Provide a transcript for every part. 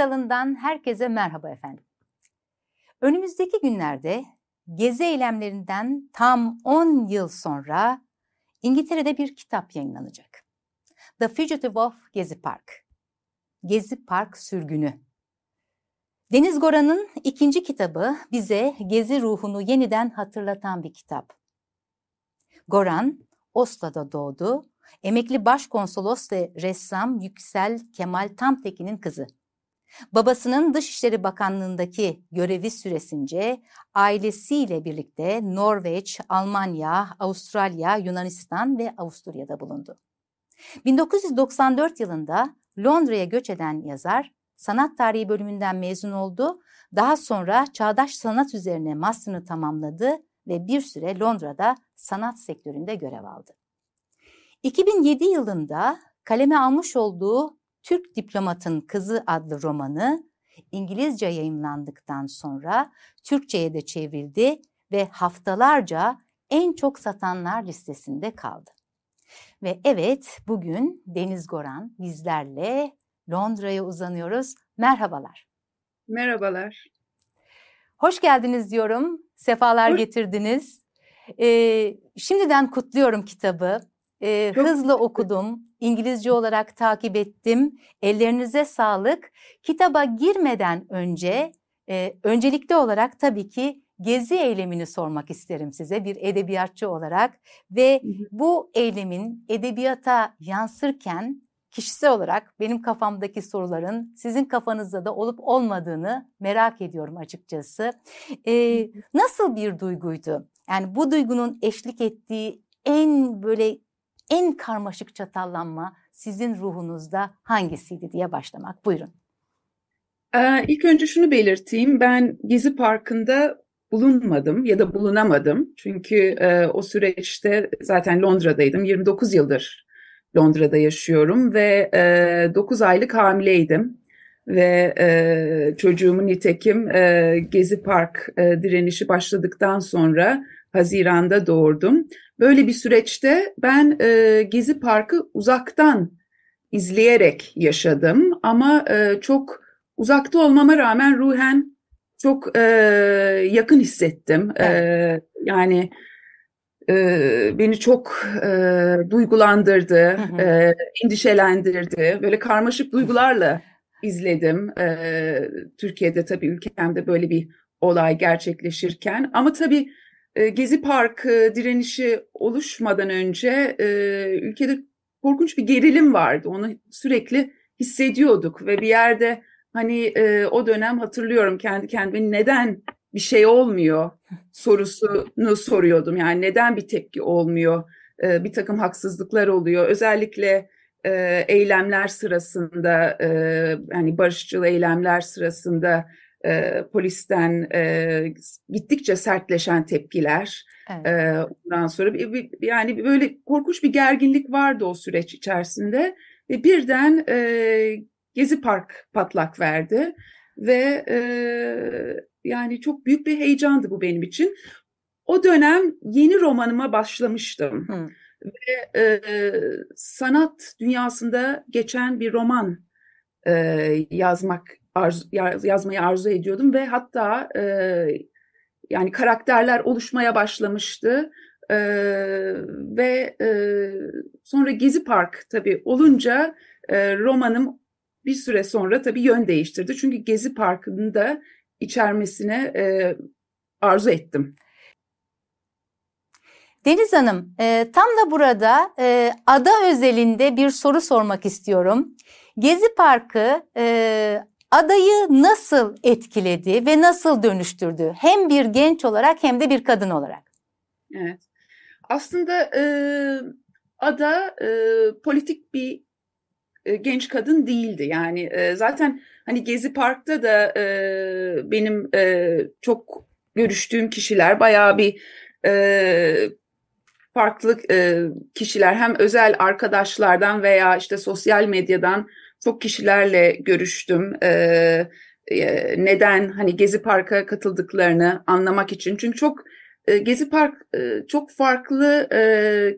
Dalı'ndan herkese merhaba efendim. Önümüzdeki günlerde gezi eylemlerinden tam 10 yıl sonra İngiltere'de bir kitap yayınlanacak. The Fugitive of Gezi Park. Gezi Park Sürgünü. Deniz Goran'ın ikinci kitabı bize gezi ruhunu yeniden hatırlatan bir kitap. Goran, Oslo'da doğdu. Emekli başkonsolos ve ressam Yüksel Kemal Tamtekin'in kızı. Babasının Dışişleri Bakanlığındaki görevi süresince ailesiyle birlikte Norveç, Almanya, Avustralya, Yunanistan ve Avusturya'da bulundu. 1994 yılında Londra'ya göç eden yazar, sanat tarihi bölümünden mezun oldu. Daha sonra çağdaş sanat üzerine master'ını tamamladı ve bir süre Londra'da sanat sektöründe görev aldı. 2007 yılında kaleme almış olduğu Türk Diplomatın Kızı adlı romanı İngilizce yayımlandıktan sonra Türkçe'ye de çevrildi ve haftalarca en çok satanlar listesinde kaldı. Ve evet bugün Deniz Goran bizlerle Londra'ya uzanıyoruz. Merhabalar. Merhabalar. Hoş geldiniz diyorum. Sefalar Hoş. getirdiniz. Ee, şimdiden kutluyorum kitabı. Ee, hızlı okudum. İngilizce olarak takip ettim. Ellerinize sağlık. Kitaba girmeden önce e, öncelikli olarak tabii ki gezi eylemini sormak isterim size bir edebiyatçı olarak ve bu eylemin edebiyata yansırken kişisel olarak benim kafamdaki soruların sizin kafanızda da olup olmadığını merak ediyorum açıkçası. Ee, nasıl bir duyguydu? Yani bu duygunun eşlik ettiği en böyle en karmaşık çatallanma sizin ruhunuzda hangisiydi diye başlamak. Buyurun. Ee, ilk önce şunu belirteyim. Ben Gezi Parkı'nda bulunmadım ya da bulunamadım. Çünkü e, o süreçte zaten Londra'daydım. 29 yıldır Londra'da yaşıyorum ve e, 9 aylık hamileydim. Ve e, çocuğumun nitekim e, Gezi Park e, direnişi başladıktan sonra Haziran'da doğurdum. Böyle bir süreçte ben e, Gezi Parkı uzaktan izleyerek yaşadım ama e, çok uzakta olmama rağmen ruhen çok e, yakın hissettim. E, evet. E, yani e, beni çok e, duygulandırdı, E, endişelendirdi. Böyle karmaşık duygularla izledim. E, Türkiye'de tabii ülkemde böyle bir olay gerçekleşirken ama tabii Gezi Parkı direnişi oluşmadan önce e, ülkede korkunç bir gerilim vardı. Onu sürekli hissediyorduk ve bir yerde hani e, o dönem hatırlıyorum kendi kendime neden bir şey olmuyor sorusunu soruyordum. Yani neden bir tepki olmuyor? bir takım haksızlıklar oluyor. Özellikle eylemler sırasında, yani barışçıl eylemler sırasında e, polisten e, gittikçe sertleşen tepkiler. Evet. E, ondan sonra bir, bir, yani böyle korkunç bir gerginlik vardı o süreç içerisinde ve birden e, Gezi Park patlak verdi ve e, yani çok büyük bir heyecandı bu benim için. O dönem yeni romanıma başlamıştım. Hı. Ve e, sanat dünyasında geçen bir roman e, yazmak arzu, yazmayı arzu ediyordum ve hatta e, yani karakterler oluşmaya başlamıştı. Ee, ve e, sonra Gezi Park tabii olunca e, romanım bir süre sonra tabii yön değiştirdi. Çünkü Gezi Parkı'nın da içermesine e, arzu ettim. Deniz Hanım, e, tam da burada e, ada özelinde bir soru sormak istiyorum. Gezi Parkı e, adayı nasıl etkiledi ve nasıl dönüştürdü? Hem bir genç olarak hem de bir kadın olarak. Evet. Aslında e, ada e, politik bir e, genç kadın değildi. Yani e, zaten hani Gezi Park'ta da e, benim e, çok görüştüğüm kişiler bayağı bir e, farklı e, kişiler hem özel arkadaşlardan veya işte sosyal medyadan çok kişilerle görüştüm. Ee, e, neden hani Gezi Park'a katıldıklarını anlamak için. Çünkü çok e, Gezi Park e, çok farklı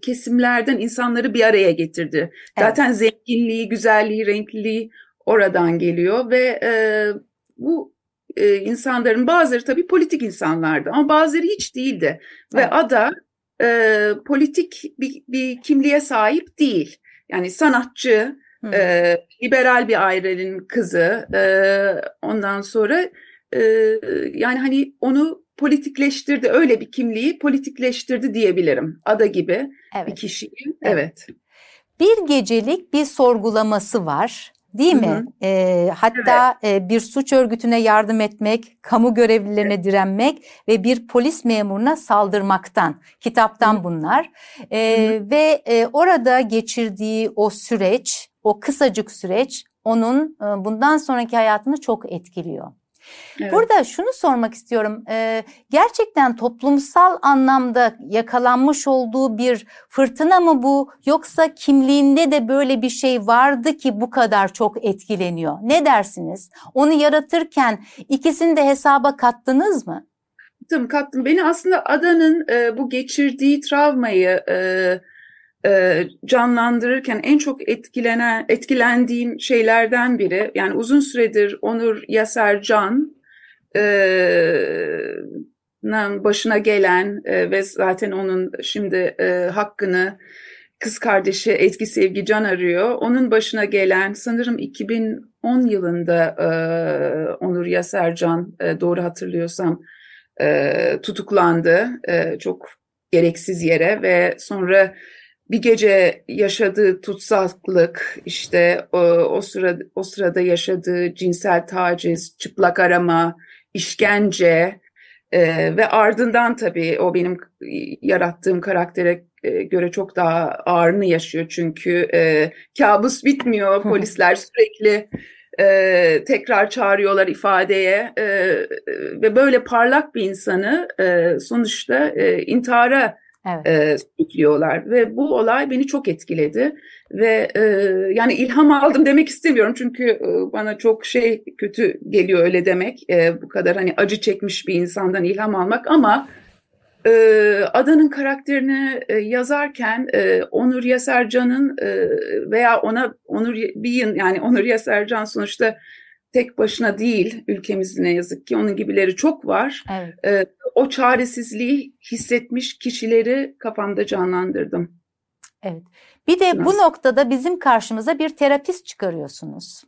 kesimlerden insanları bir araya getirdi. Evet. Zaten zenginliği, güzelliği, renkliliği oradan geliyor ve bu insanların bazıları tabii politik insanlardı ama bazıları hiç değildi. Evet. Ve ada politik bir, bir kimliğe sahip değil. Yani sanatçı, e, liberal bir ailenin kızı. E, ondan sonra e, yani hani onu politikleştirdi, öyle bir kimliği politikleştirdi diyebilirim. Ada gibi evet. bir kişiyi. Evet. Bir gecelik bir sorgulaması var. Değil mi? Hı hı. E, hatta evet. e, bir suç örgütüne yardım etmek, kamu görevlilerine evet. direnmek ve bir polis memuruna saldırmaktan. Kitaptan hı. bunlar. E, ve e, orada geçirdiği o süreç, o kısacık süreç onun e, bundan sonraki hayatını çok etkiliyor. Evet. Burada şunu sormak istiyorum. Ee, gerçekten toplumsal anlamda yakalanmış olduğu bir fırtına mı bu yoksa kimliğinde de böyle bir şey vardı ki bu kadar çok etkileniyor? Ne dersiniz? Onu yaratırken ikisini de hesaba kattınız mı? Kattım, kattım. Beni aslında adanın e, bu geçirdiği travmayı e, e, canlandırırken en çok etkilenen etkilendiğim şeylerden biri yani uzun süredir Onur Yaser Can e, başına gelen e, ve zaten onun şimdi e, hakkını kız kardeşi Ezgi Sevgi Can arıyor. Onun başına gelen sanırım 2010 yılında e, Onur Yasercan e, doğru hatırlıyorsam e, tutuklandı. E, çok gereksiz yere ve sonra bir gece yaşadığı tutsaklık, işte o, o sırada o sırada yaşadığı cinsel taciz, çıplak arama, işkence e, ve ardından tabii o benim yarattığım karaktere e, göre çok daha ağırını yaşıyor. Çünkü e, kabus bitmiyor. Polisler sürekli e, tekrar çağırıyorlar ifadeye. E, ve böyle parlak bir insanı e, sonuçta e, intihara evet. e, ve bu olay beni çok etkiledi ve e, yani ilham aldım demek istemiyorum çünkü e, bana çok şey kötü geliyor öyle demek e, bu kadar hani acı çekmiş bir insandan ilham almak ama e, adanın karakterini e, yazarken e, Onur Yasercan'ın e, veya ona Onur Biyin yani Onur Yasercan sonuçta tek başına değil ülkemizde ne yazık ki onun gibileri çok var. Evet. E, o çaresizliği hissetmiş kişileri kafamda canlandırdım. Evet. Bir de Nasıl? bu noktada bizim karşımıza bir terapist çıkarıyorsunuz.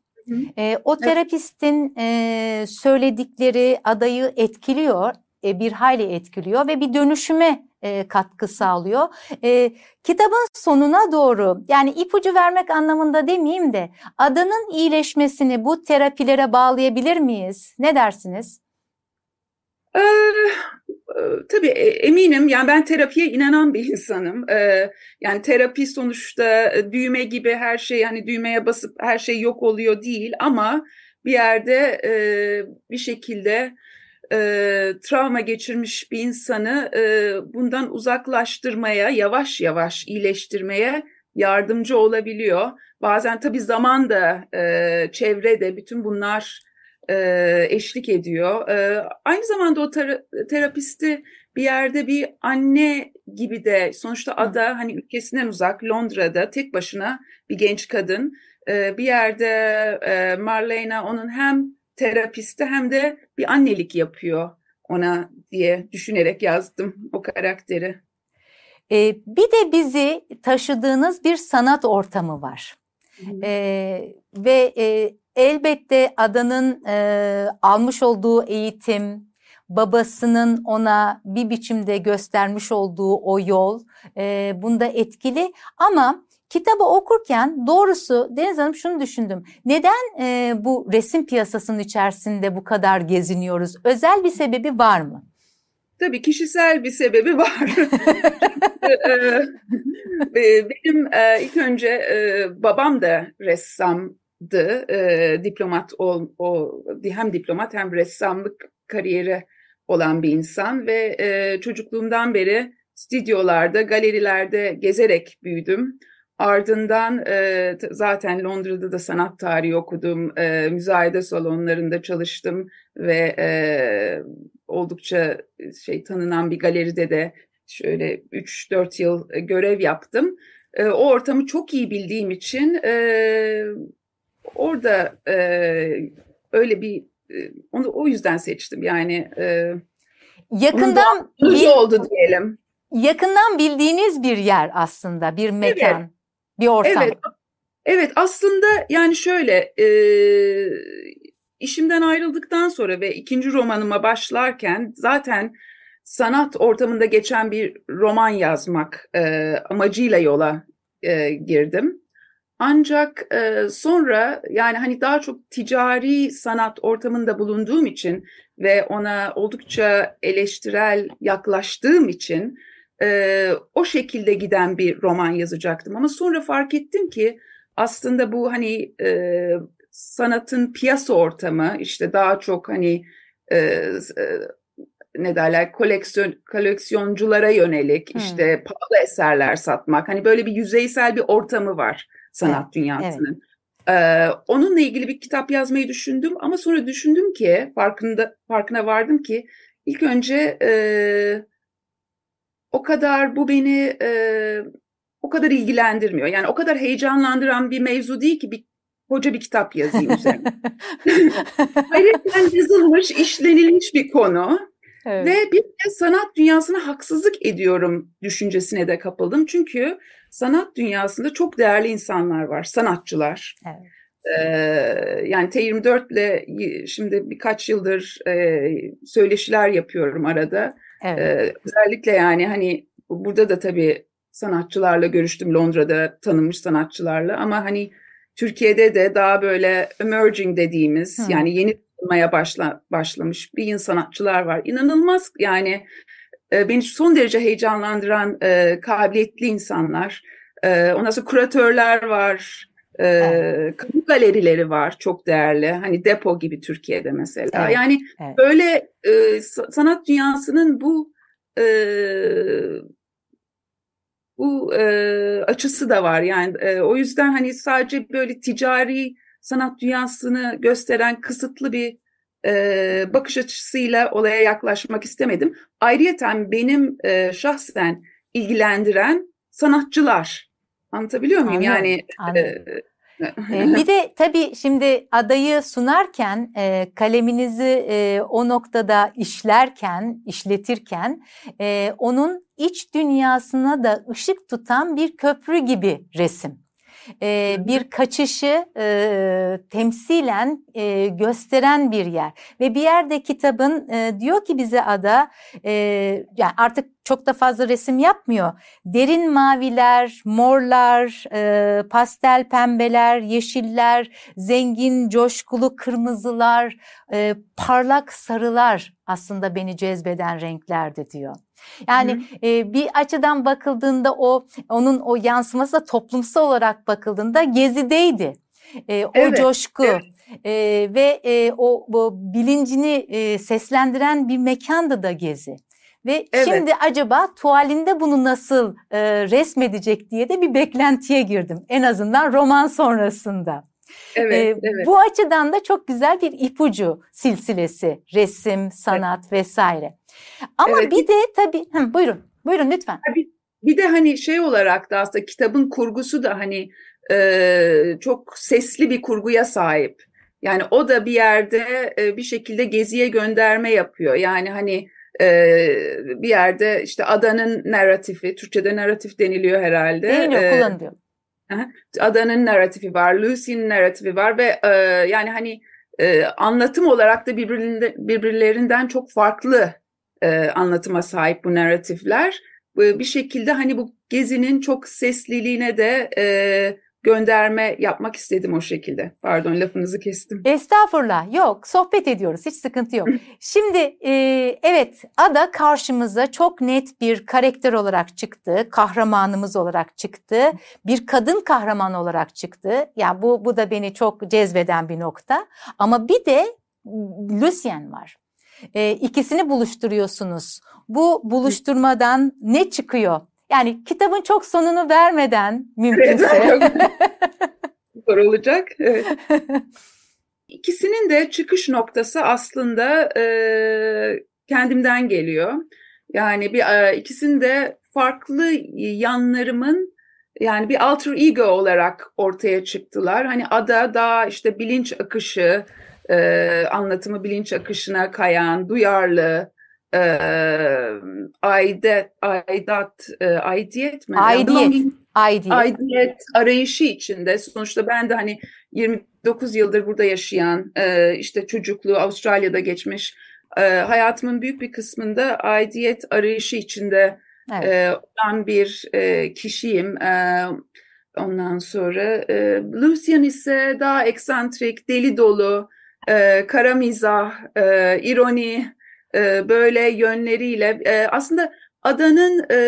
E, o terapistin e, söyledikleri adayı etkiliyor, e, bir hayli etkiliyor ve bir dönüşüme e, katkı sağlıyor. E, kitabın sonuna doğru yani ipucu vermek anlamında demeyeyim de adanın iyileşmesini bu terapilere bağlayabilir miyiz? Ne dersiniz? Ee, tabii e, eminim yani ben terapiye inanan bir insanım. Ee, yani terapi sonuçta e, düğme gibi her şey yani düğmeye basıp her şey yok oluyor değil ama bir yerde e, bir şekilde e, travma geçirmiş bir insanı e, bundan uzaklaştırmaya, yavaş yavaş iyileştirmeye yardımcı olabiliyor. Bazen tabii zaman da, e, çevre de bütün bunlar e, eşlik ediyor. E, aynı zamanda o terapisti bir yerde bir anne gibi de sonuçta ada hani ülkesinden uzak Londra'da tek başına bir genç kadın. E, bir yerde e, Marlena onun hem terapisti hem de bir annelik yapıyor ona diye düşünerek yazdım o karakteri. Ee, bir de bizi taşıdığınız bir sanat ortamı var. Ee, ve e, elbette adanın e, almış olduğu eğitim, babasının ona bir biçimde göstermiş olduğu o yol e, bunda etkili ama Kitabı okurken doğrusu Deniz Hanım şunu düşündüm. Neden e, bu resim piyasasının içerisinde bu kadar geziniyoruz? Özel bir sebebi var mı? Tabii kişisel bir sebebi var. E, e, benim e, ilk önce babam da ressamdı. Diplomat o, o hem diplomat hem ressamlık kariyeri olan bir insan ve çocukluğumdan beri stüdyolarda, galerilerde gezerek büyüdüm. Ardından e, zaten Londra'da da sanat tarihi okudum, e, müzayede salonlarında çalıştım ve e, oldukça şey tanınan bir galeride de şöyle 3-4 yıl görev yaptım. E, o ortamı çok iyi bildiğim için e, orada e, öyle bir e, onu o yüzden seçtim. Yani e, yakından bil, oldu diyelim. Yakından bildiğiniz bir yer aslında, bir mekan, evet. Bir ortam. Evet. Evet aslında yani şöyle e, işimden ayrıldıktan sonra ve ikinci romanıma başlarken zaten sanat ortamında geçen bir roman yazmak e, amacıyla yola e, girdim. Ancak e, sonra yani hani daha çok ticari sanat ortamında bulunduğum için ve ona oldukça eleştirel yaklaştığım için e, o şekilde giden bir roman yazacaktım. Ama sonra fark ettim ki aslında bu hani e, sanatın piyasa ortamı işte daha çok hani e, e, ne derler koleksiyon koleksiyonculara yönelik hmm. işte pahalı eserler satmak hani böyle bir yüzeysel bir ortamı var sanat evet, dünyasının. Evet. Ee, onunla ilgili bir kitap yazmayı düşündüm ama sonra düşündüm ki farkında farkına vardım ki ilk önce e, o kadar bu beni e, o kadar ilgilendirmiyor. Yani o kadar heyecanlandıran bir mevzu değil ki bir koca bir kitap yazayım üzerine. Hayretten yazılmış, işlenilmiş bir konu. Evet. Ve bir de sanat dünyasına haksızlık ediyorum düşüncesine de kapıldım. Çünkü sanat dünyasında çok değerli insanlar var, sanatçılar. Evet. Yani T24 ile şimdi birkaç yıldır söyleşiler yapıyorum arada. Evet. Özellikle yani hani burada da tabii sanatçılarla görüştüm Londra'da tanınmış sanatçılarla ama hani Türkiye'de de daha böyle emerging dediğimiz Hı. yani yeni tanınmaya başla, başlamış bir sanatçılar var. İnanılmaz yani beni son derece heyecanlandıran kabiliyetli insanlar. Ondan sonra kuratörler var. E, evet. Kamu galerileri var çok değerli. Hani depo gibi Türkiye'de mesela. Evet. Yani evet. böyle e, sanat dünyasının bu e, bu e, açısı da var. Yani e, o yüzden hani sadece böyle ticari sanat dünyasını gösteren kısıtlı bir e, bakış açısıyla olaya yaklaşmak istemedim. Ayrıyeten benim e, şahsen ilgilendiren sanatçılar. Anlatabiliyor muyum? Anladım, yani anladım. E, bir de tabii şimdi adayı sunarken e, kaleminizi e, o noktada işlerken, işletirken e, onun iç dünyasına da ışık tutan bir köprü gibi resim e, bir kaçışı e, temsilen e, gösteren bir yer ve bir yerde kitabın e, diyor ki bize ada e, yani artık çok da fazla resim yapmıyor. Derin maviler, morlar, e, pastel pembeler, yeşiller, zengin, coşkulu kırmızılar, e, parlak sarılar aslında beni cezbeden renklerdi diyor. Yani e, bir açıdan bakıldığında o onun o yansıması da toplumsal olarak bakıldığında gezideydi. E, o evet, coşku evet. E, ve e, o, o bilincini e, seslendiren bir mekandı da gezi. Ve evet. şimdi acaba tuvalinde bunu nasıl e, resmedecek diye de bir beklentiye girdim. En azından roman sonrasında. Evet, ee, evet. Bu açıdan da çok güzel bir ipucu silsilesi, resim, sanat evet. vesaire. Ama evet. bir de tabii, hı, buyurun, buyurun lütfen. Bir, bir de hani şey olarak da aslında kitabın kurgusu da hani e, çok sesli bir kurguya sahip. Yani o da bir yerde e, bir şekilde geziye gönderme yapıyor. Yani hani e, bir yerde işte adanın narratifi, Türkçe'de narratif deniliyor herhalde. Deniliyor, kullanılıyor. Adanın narratifi var, Lucy'nin narratifi var ve e, yani hani e, anlatım olarak da birbirinde, birbirlerinden çok farklı e, anlatıma sahip bu narratifler. E, bir şekilde hani bu gezinin çok sesliliğine de e, gönderme yapmak istedim o şekilde. Pardon lafınızı kestim. Estağfurullah yok sohbet ediyoruz hiç sıkıntı yok. Şimdi e, evet Ada karşımıza çok net bir karakter olarak çıktı. Kahramanımız olarak çıktı. Bir kadın kahraman olarak çıktı. Ya yani bu, bu da beni çok cezbeden bir nokta. Ama bir de Lucien var. E, ikisini buluşturuyorsunuz. Bu buluşturmadan ne çıkıyor? Yani kitabın çok sonunu vermeden mümkünse. Zor olacak. Evet. İkisinin de çıkış noktası aslında e, kendimden geliyor. Yani bir e, ikisinin de farklı yanlarımın yani bir alter ego olarak ortaya çıktılar. Hani ada daha işte bilinç akışı, e, anlatımı bilinç akışına kayan, duyarlı, e, aidet, aidat, e, aidiyet mi? Aidiyet. Aidiyet. Aidiyet arayışı içinde. Sonuçta ben de hani 29 yıldır burada yaşayan, e, işte çocukluğu Avustralya'da geçmiş, e, hayatımın büyük bir kısmında aidiyet arayışı içinde evet. e, olan bir e, kişiyim. E, ondan sonra e, Lucian ise daha eksantrik, deli dolu, e, kara mizah, e, ironi e, böyle yönleriyle e, aslında adanın e,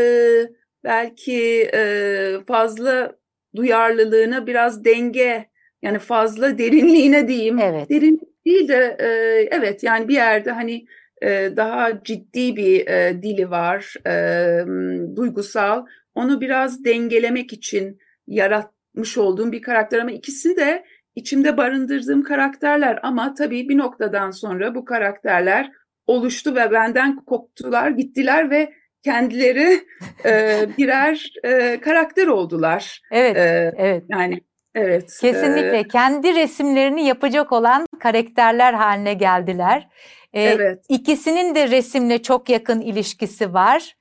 belki e, fazla duyarlılığına biraz denge yani fazla derinliğine diyeyim. Evet. Derin değil de e, evet yani bir yerde hani e, daha ciddi bir e, dili var, e, duygusal. Onu biraz dengelemek için yaratmış olduğum bir karakter ama ikisi de içimde barındırdığım karakterler ama tabii bir noktadan sonra bu karakterler oluştu ve benden koptular, gittiler ve kendileri e, birer e, karakter oldular. Evet, e, evet. Yani evet. Kesinlikle e, kendi resimlerini yapacak olan karakterler haline geldiler. E, evet. İkisinin de resimle çok yakın ilişkisi var.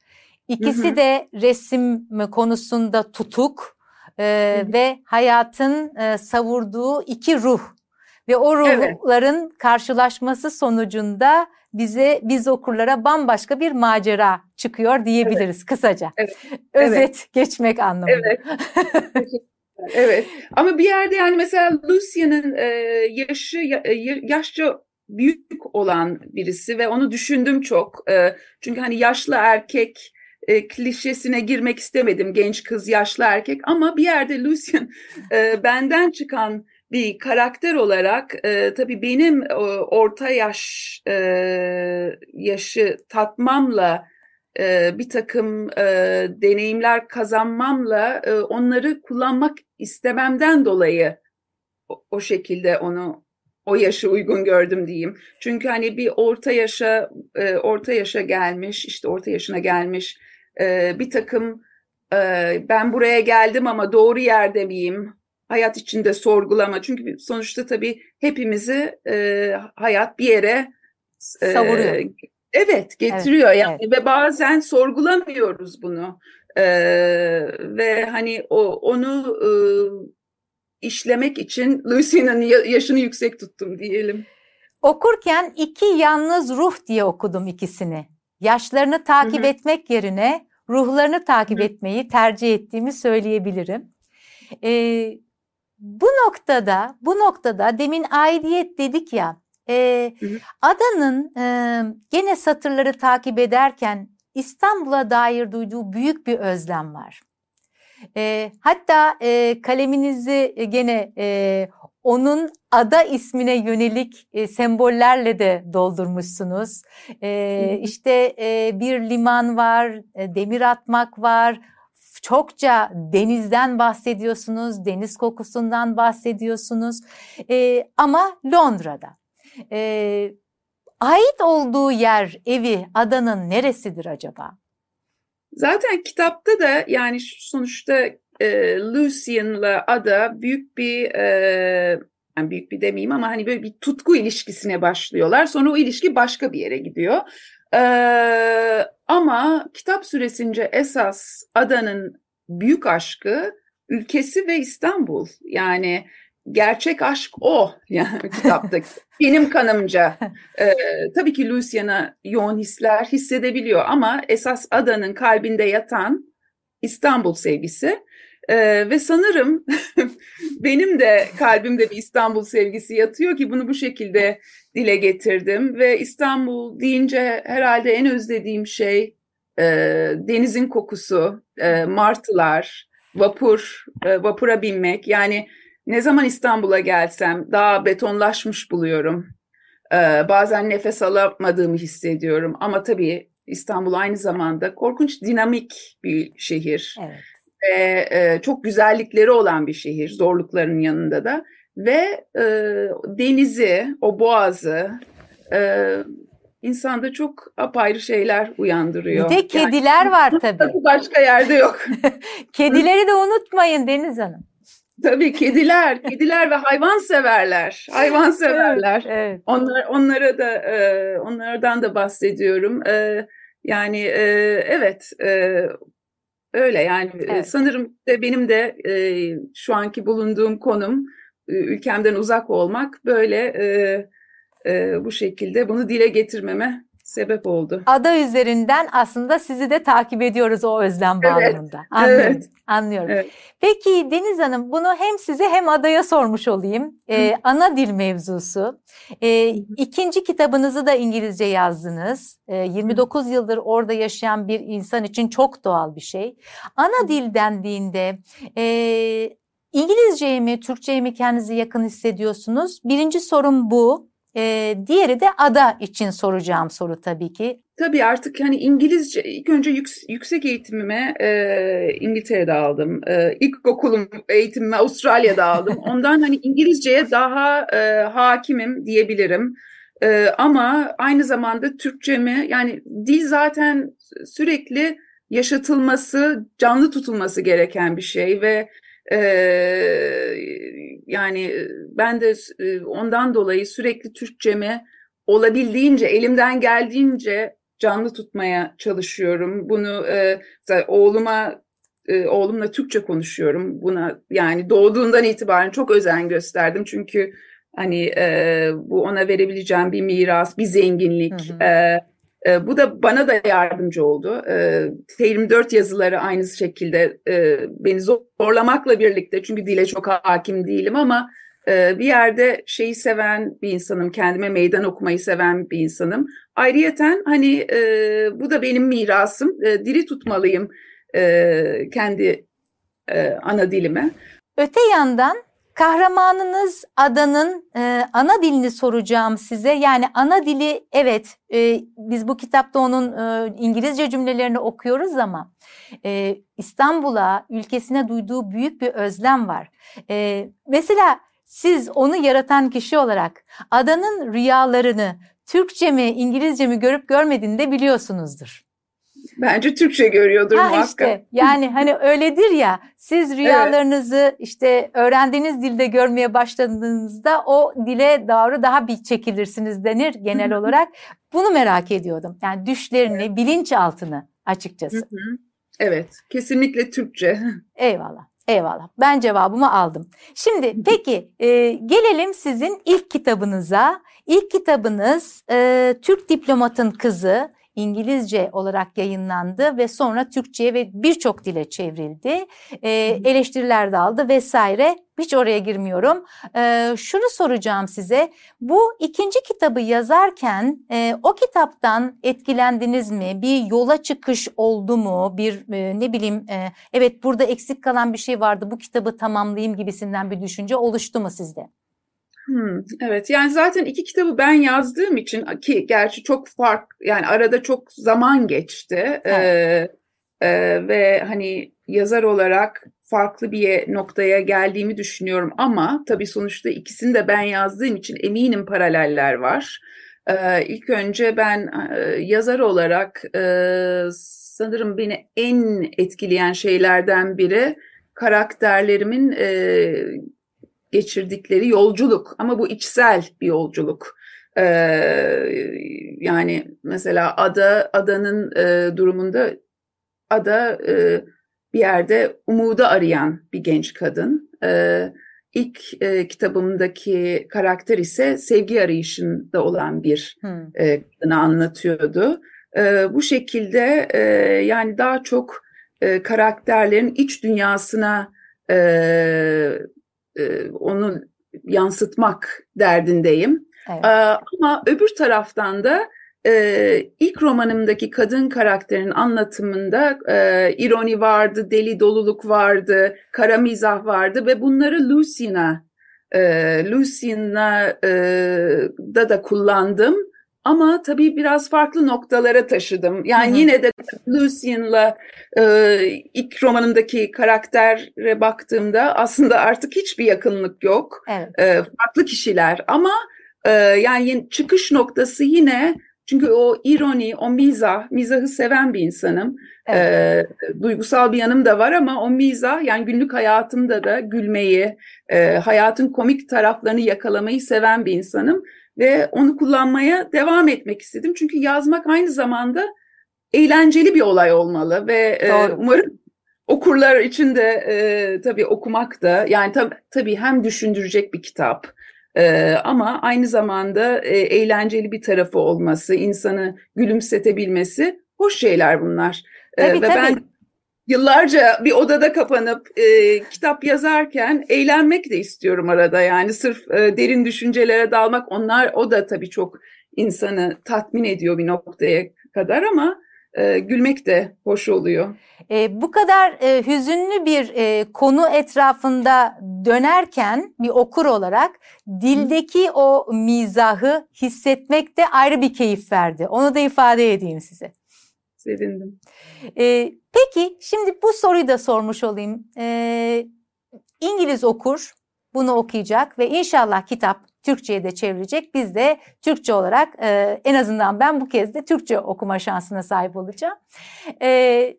İkisi hı hı. de resim konusunda tutuk e, ve hayatın e, savurduğu iki ruh ve o ruhların evet. karşılaşması sonucunda bize biz okurlara bambaşka bir macera çıkıyor diyebiliriz evet. kısaca. Evet. Özet evet. geçmek anlamında. Evet. evet. Ama bir yerde yani mesela Lucia'nın e, yaşı e, yaşça büyük olan birisi ve onu düşündüm çok. E, çünkü hani yaşlı erkek e, klişesine girmek istemedim genç kız yaşlı erkek ama bir yerde Lucian e, benden çıkan bir karakter olarak e, tabii benim e, orta yaş e, yaşı tatmamla e, bir takım e, deneyimler kazanmamla e, onları kullanmak istememden dolayı o, o şekilde onu o yaşı uygun gördüm diyeyim. Çünkü hani bir orta yaşa e, orta yaşa gelmiş işte orta yaşına gelmiş e, bir takım e, ben buraya geldim ama doğru yerde miyim? Hayat içinde sorgulama. Çünkü sonuçta tabii hepimizi e, hayat bir yere e, savuruyor. Evet getiriyor evet, yani evet. ve bazen sorgulamıyoruz bunu. Ee, ve hani o onu e, işlemek için Lucy'nin yaşını yüksek tuttum diyelim. Okurken iki yalnız ruh diye okudum ikisini. Yaşlarını takip Hı-hı. etmek yerine ruhlarını takip Hı-hı. etmeyi tercih ettiğimi söyleyebilirim. Ee, bu noktada, bu noktada demin aidiyet dedik ya. E, Adanın e, gene satırları takip ederken İstanbul'a dair duyduğu büyük bir özlem var. E, hatta e, kaleminizi gene e, onun ada ismine yönelik e, sembollerle de doldurmuşsunuz. E, işte e, bir liman var, e, demir atmak var, çokça denizden bahsediyorsunuz, deniz kokusundan bahsediyorsunuz e, ama Londra'da. E, ait olduğu yer, evi, adanın neresidir acaba? Zaten kitapta da yani sonuçta e, Lucian'la Ada büyük bir e, yani büyük bir demeyeyim ama hani böyle bir tutku ilişkisine başlıyorlar. Sonra o ilişki başka bir yere gidiyor. Ee, ama kitap süresince esas Ada'nın büyük aşkı ülkesi ve İstanbul. Yani gerçek aşk o yani kitaptaki. Benim kanımca. Ee, tabii ki Lucian'a yoğun hisler hissedebiliyor ama esas Ada'nın kalbinde yatan İstanbul sevgisi. Ee, ve sanırım benim de kalbimde bir İstanbul sevgisi yatıyor ki bunu bu şekilde dile getirdim. Ve İstanbul deyince herhalde en özlediğim şey e, denizin kokusu, e, martılar, vapur, e, vapura binmek. Yani ne zaman İstanbul'a gelsem daha betonlaşmış buluyorum. E, bazen nefes alamadığımı hissediyorum. Ama tabii İstanbul aynı zamanda korkunç dinamik bir şehir. Evet ve e, çok güzellikleri olan bir şehir zorlukların yanında da ve e, denizi, o boğazı e, insanda çok apayrı şeyler uyandırıyor. Bir de kediler yani, var tabii. Başka yerde yok. Kedileri de unutmayın Deniz Hanım. Tabii kediler, kediler ve hayvan severler. Hayvan severler. Evet, evet. Onlar onlara da e, onlardan da bahsediyorum. E, yani e, evet e, öyle yani evet. sanırım de benim de e, şu anki bulunduğum konum e, ülkemden uzak olmak böyle e, e, bu şekilde bunu dile getirmeme sebep oldu. Ada üzerinden aslında sizi de takip ediyoruz o özlem bağlamında. Evet, anlıyorum. Evet. Anlıyorum. Evet. Peki Deniz Hanım bunu hem size hem adaya sormuş olayım. Ee, ana dil mevzusu. Ee, ikinci kitabınızı da İngilizce yazdınız. Ee, 29 yıldır orada yaşayan bir insan için çok doğal bir şey. Ana dil dendiğinde e, İngilizceyi mi, Türkçeyi mi kendinizi yakın hissediyorsunuz? Birinci sorum bu. E, diğeri de ada için soracağım soru tabii ki. Tabii artık hani İngilizce ilk önce yüks, yüksek eğitimime e, İngiltere'de aldım. E, ilkokulum eğitimimi Avustralya'da aldım. Ondan hani İngilizceye daha e, hakimim diyebilirim. E, ama aynı zamanda Türkçemi yani dil zaten sürekli yaşatılması, canlı tutulması gereken bir şey ve e, yani ben de ondan dolayı sürekli Türkçemi olabildiğince, elimden geldiğince canlı tutmaya çalışıyorum. Bunu e, oğluma e, oğlumla Türkçe konuşuyorum. Buna yani doğduğundan itibaren çok özen gösterdim. Çünkü hani e, bu ona verebileceğim bir miras, bir zenginlik. Hı hı. E, e, bu da bana da yardımcı oldu. E, T24 yazıları aynı şekilde e, beni zorlamakla birlikte çünkü dile çok hakim değilim ama e, bir yerde şeyi seven bir insanım, kendime meydan okumayı seven bir insanım. Ayrıyeten hani e, bu da benim mirasım, e, dili tutmalıyım e, kendi e, ana dilime. Öte yandan Kahramanınız adanın e, ana dilini soracağım size. Yani ana dili evet e, biz bu kitapta onun e, İngilizce cümlelerini okuyoruz ama e, İstanbul'a, ülkesine duyduğu büyük bir özlem var. E, mesela siz onu yaratan kişi olarak adanın rüyalarını Türkçe mi, İngilizce mi görüp görmediğini de biliyorsunuzdur. Bence Türkçe görüyordur ha muhakkak. Işte, yani hani öyledir ya siz rüyalarınızı evet. işte öğrendiğiniz dilde görmeye başladığınızda o dile doğru daha bir çekilirsiniz denir genel olarak. Bunu merak ediyordum. Yani düşlerini, evet. bilinçaltını açıkçası. Evet, kesinlikle Türkçe. Eyvallah. Eyvallah. Ben cevabımı aldım. Şimdi peki e, gelelim sizin ilk kitabınıza. İlk kitabınız e, Türk Diplomatın Kızı. İngilizce olarak yayınlandı ve sonra Türkçe'ye ve birçok dile çevrildi. E, eleştiriler de aldı vesaire. Hiç oraya girmiyorum. E, şunu soracağım size. Bu ikinci kitabı yazarken e, o kitaptan etkilendiniz mi? Bir yola çıkış oldu mu? Bir e, ne bileyim e, evet burada eksik kalan bir şey vardı bu kitabı tamamlayayım gibisinden bir düşünce oluştu mu sizde? Hmm, evet yani zaten iki kitabı ben yazdığım için ki gerçi çok fark yani arada çok zaman geçti evet. ee, e, ve hani yazar olarak farklı bir noktaya geldiğimi düşünüyorum ama tabii sonuçta ikisini de ben yazdığım için eminim paraleller var. Ee, ilk önce ben e, yazar olarak e, sanırım beni en etkileyen şeylerden biri karakterlerimin e, geçirdikleri yolculuk ama bu içsel bir yolculuk. Ee, yani mesela ada adanın e, durumunda ada e, bir yerde umudu arayan bir genç kadın. E, ilk e, kitabımdaki karakter ise sevgi arayışında olan bir hmm. e, kadını anlatıyordu. E, bu şekilde e, yani daha çok e, karakterlerin iç dünyasına e, e, onu yansıtmak derdindeyim. Evet. E, ama öbür taraftan da e, ilk romanımdaki kadın karakterin anlatımında e, ironi vardı, deli doluluk vardı, kara mizah vardı ve bunları Lucian'a e, e, da kullandım. Ama tabii biraz farklı noktalara taşıdım. Yani Hı-hı. yine de Lucian'la e, ilk romanımdaki karaktere baktığımda aslında artık hiçbir yakınlık yok. Evet. E, farklı kişiler ama e, yani çıkış noktası yine Çünkü o ironi, o mizah, mizahı seven bir insanım. Evet. E, duygusal bir yanım da var ama o mizah yani günlük hayatımda da gülmeyi, e, hayatın komik taraflarını yakalamayı seven bir insanım. Ve onu kullanmaya devam etmek istedim. Çünkü yazmak aynı zamanda eğlenceli bir olay olmalı ve e, umarım okurlar için de e, tabii okumak da yani tab tabii hem düşündürecek bir kitap e, ama aynı zamanda e, eğlenceli bir tarafı olması, insanı gülümsetebilmesi hoş şeyler bunlar. E, tabii, e, ve tabii. ben yıllarca bir odada kapanıp e, kitap yazarken eğlenmek de istiyorum arada. Yani sırf e, derin düşüncelere dalmak onlar o da tabii çok insanı tatmin ediyor bir noktaya kadar ama e, gülmek de hoş oluyor. E, bu kadar e, hüzünlü bir e, konu etrafında dönerken bir okur olarak dildeki o mizahı hissetmek de ayrı bir keyif verdi. Onu da ifade edeyim size. Sevindim. E, peki şimdi bu soruyu da sormuş olayım. E, İngiliz okur bunu okuyacak ve inşallah kitap Türkçe'ye de çevirecek. Biz de Türkçe olarak e, en azından ben bu kez de Türkçe okuma şansına sahip olacağım. E,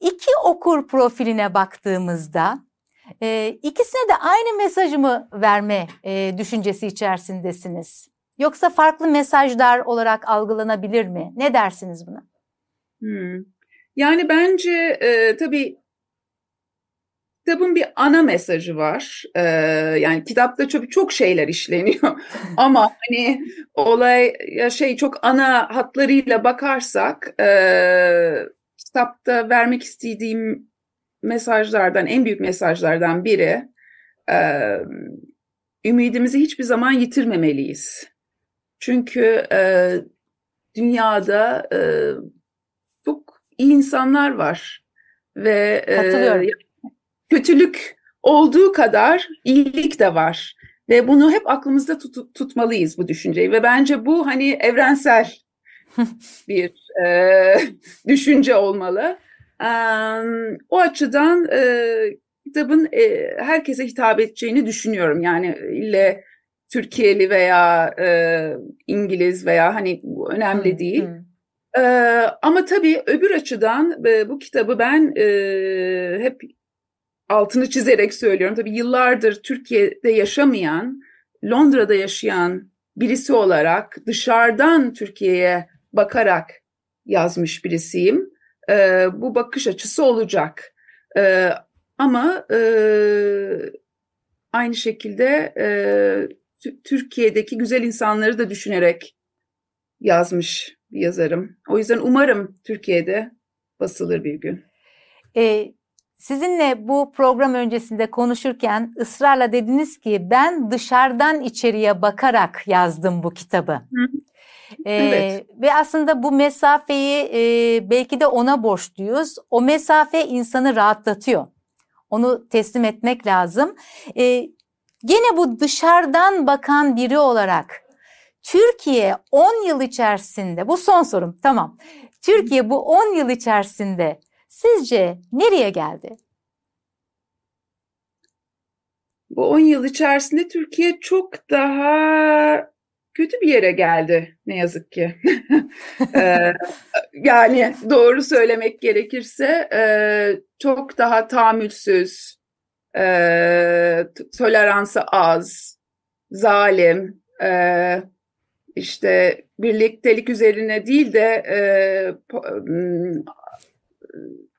iki okur profiline baktığımızda e, ikisine de aynı mesajı verme e, düşüncesi içerisindesiniz? Yoksa farklı mesajlar olarak algılanabilir mi? Ne dersiniz buna? Hmm. Yani bence e, tabii kitabın bir ana mesajı var. Ee, yani kitapta çok çok şeyler işleniyor. Ama hani olay ya şey çok ana hatlarıyla bakarsak e, kitapta vermek istediğim mesajlardan en büyük mesajlardan biri e, ümidimizi hiçbir zaman yitirmemeliyiz. Çünkü e, dünyada e, iyi insanlar var ve e, kötülük olduğu kadar iyilik de var. Ve bunu hep aklımızda tut, tutmalıyız bu düşünceyi. Ve bence bu hani evrensel bir e, düşünce olmalı. E, o açıdan e, kitabın e, herkese hitap edeceğini düşünüyorum. Yani ille Türkiye'li veya e, İngiliz veya hani önemli değil. Ee, ama tabii öbür açıdan e, bu kitabı ben e, hep altını çizerek söylüyorum. Tabii yıllardır Türkiye'de yaşamayan, Londra'da yaşayan birisi olarak dışarıdan Türkiye'ye bakarak yazmış birisiyim. E, bu bakış açısı olacak. E, ama e, aynı şekilde e, Türkiye'deki güzel insanları da düşünerek yazmış bir yazarım. O yüzden umarım Türkiye'de basılır bir gün. E, Sizinle bu program öncesinde konuşurken ısrarla dediniz ki ben dışarıdan içeriye bakarak yazdım bu kitabı. Hı. Ee, evet. Ve aslında bu mesafeyi e, belki de ona borçluyuz. O mesafe insanı rahatlatıyor. Onu teslim etmek lazım. E, gene bu dışarıdan bakan biri olarak Türkiye 10 yıl içerisinde, bu son sorum tamam. Türkiye bu 10 yıl içerisinde Sizce nereye geldi? Bu 10 yıl içerisinde Türkiye çok daha kötü bir yere geldi ne yazık ki. ee, yani doğru söylemek gerekirse e, çok daha tahammülsüz, e, toleransı az, zalim, e, işte birliktelik üzerine değil de e,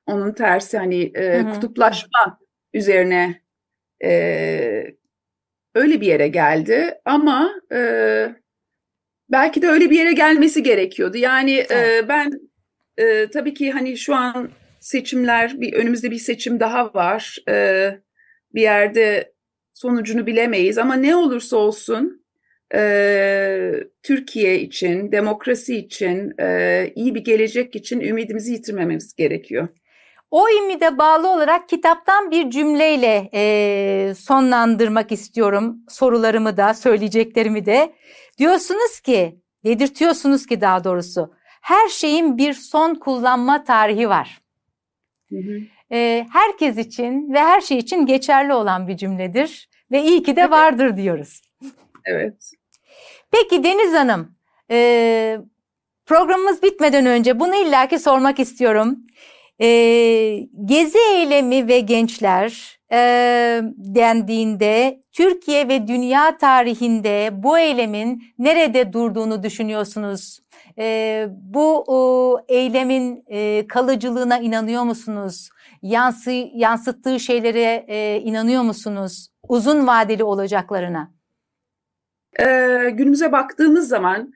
onun tersi hani e, kutuplaşma üzerine e, öyle bir yere geldi ama e, belki de öyle bir yere gelmesi gerekiyordu. Yani e, ben e, tabii ki hani şu an seçimler bir önümüzde bir seçim daha var. E, bir yerde sonucunu bilemeyiz ama ne olursa olsun e, Türkiye için, demokrasi için, e, iyi bir gelecek için ümidimizi yitirmememiz gerekiyor. O ümide bağlı olarak kitaptan bir cümleyle e, sonlandırmak istiyorum sorularımı da, söyleyeceklerimi de. Diyorsunuz ki, dedirtiyorsunuz ki daha doğrusu, her şeyin bir son kullanma tarihi var. Hı hı. E, herkes için ve her şey için geçerli olan bir cümledir ve iyi ki de vardır diyoruz. Evet. Peki Deniz Hanım, e, programımız bitmeden önce bunu illaki sormak istiyorum. E, gezi eylemi ve gençler e, dendiğinde Türkiye ve dünya tarihinde bu eylemin nerede durduğunu düşünüyorsunuz? E, bu o, eylemin e, kalıcılığına inanıyor musunuz? Yansı, yansıttığı şeylere e, inanıyor musunuz? Uzun vadeli olacaklarına. E, günümüze baktığımız zaman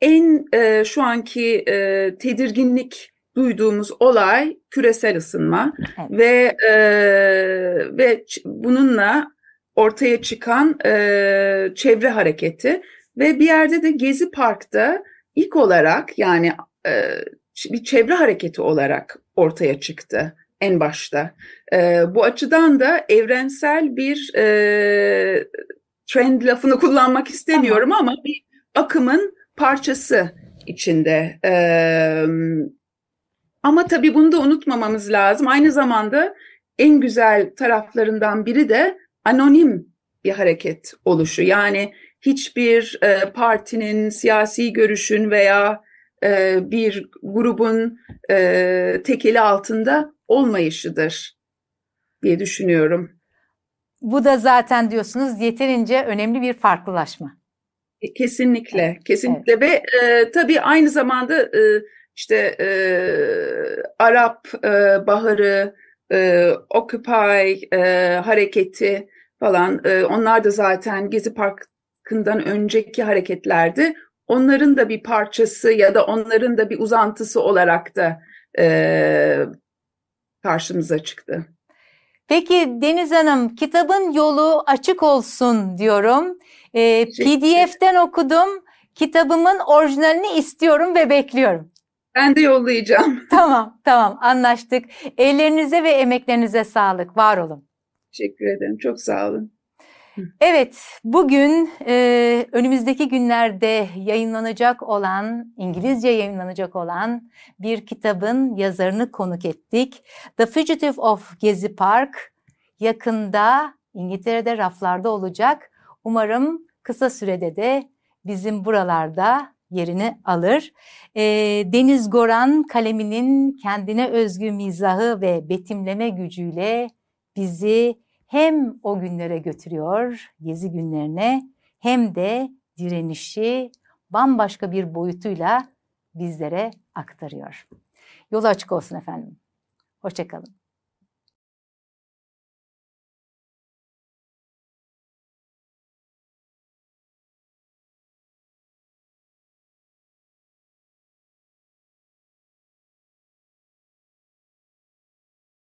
en e, şu anki e, tedirginlik duyduğumuz olay küresel ısınma evet. ve e, ve bununla ortaya çıkan e, çevre hareketi ve bir yerde de Gezi Park'ta ilk olarak yani e, bir çevre hareketi olarak ortaya çıktı en başta. E, bu açıdan da evrensel bir e, trend lafını kullanmak istemiyorum ama bir akımın parçası içinde. E, ama tabii bunu da unutmamamız lazım. Aynı zamanda en güzel taraflarından biri de anonim bir hareket oluşu. Yani hiçbir e, partinin, siyasi görüşün veya e, bir grubun e, tekeli altında olmayışıdır diye düşünüyorum. Bu da zaten diyorsunuz yeterince önemli bir farklılaşma. Kesinlikle, kesinlikle evet. ve e, tabii aynı zamanda e, işte e, Arap e, Baharı, e, Occupy e, hareketi falan e, onlar da zaten Gezi Parkı'ndan önceki hareketlerdi. Onların da bir parçası ya da onların da bir uzantısı olarak da e, karşımıza çıktı. Peki Deniz Hanım kitabın yolu açık olsun diyorum. E, PDF'den okudum. Kitabımın orijinalini istiyorum ve bekliyorum. Ben de yollayacağım. Tamam, tamam anlaştık. Ellerinize ve emeklerinize sağlık. Var olun. Teşekkür ederim. Çok sağ olun. Evet, bugün e, önümüzdeki günlerde yayınlanacak olan, İngilizce yayınlanacak olan bir kitabın yazarını konuk ettik. The Fugitive of Gezi Park yakında İngiltere'de raflarda olacak. Umarım kısa sürede de bizim buralarda yerini alır. E, Deniz Goran kaleminin kendine özgü mizahı ve betimleme gücüyle bizi hem o günlere götürüyor, gezi günlerine hem de direnişi bambaşka bir boyutuyla bizlere aktarıyor. Yolu açık olsun efendim. Hoşçakalın.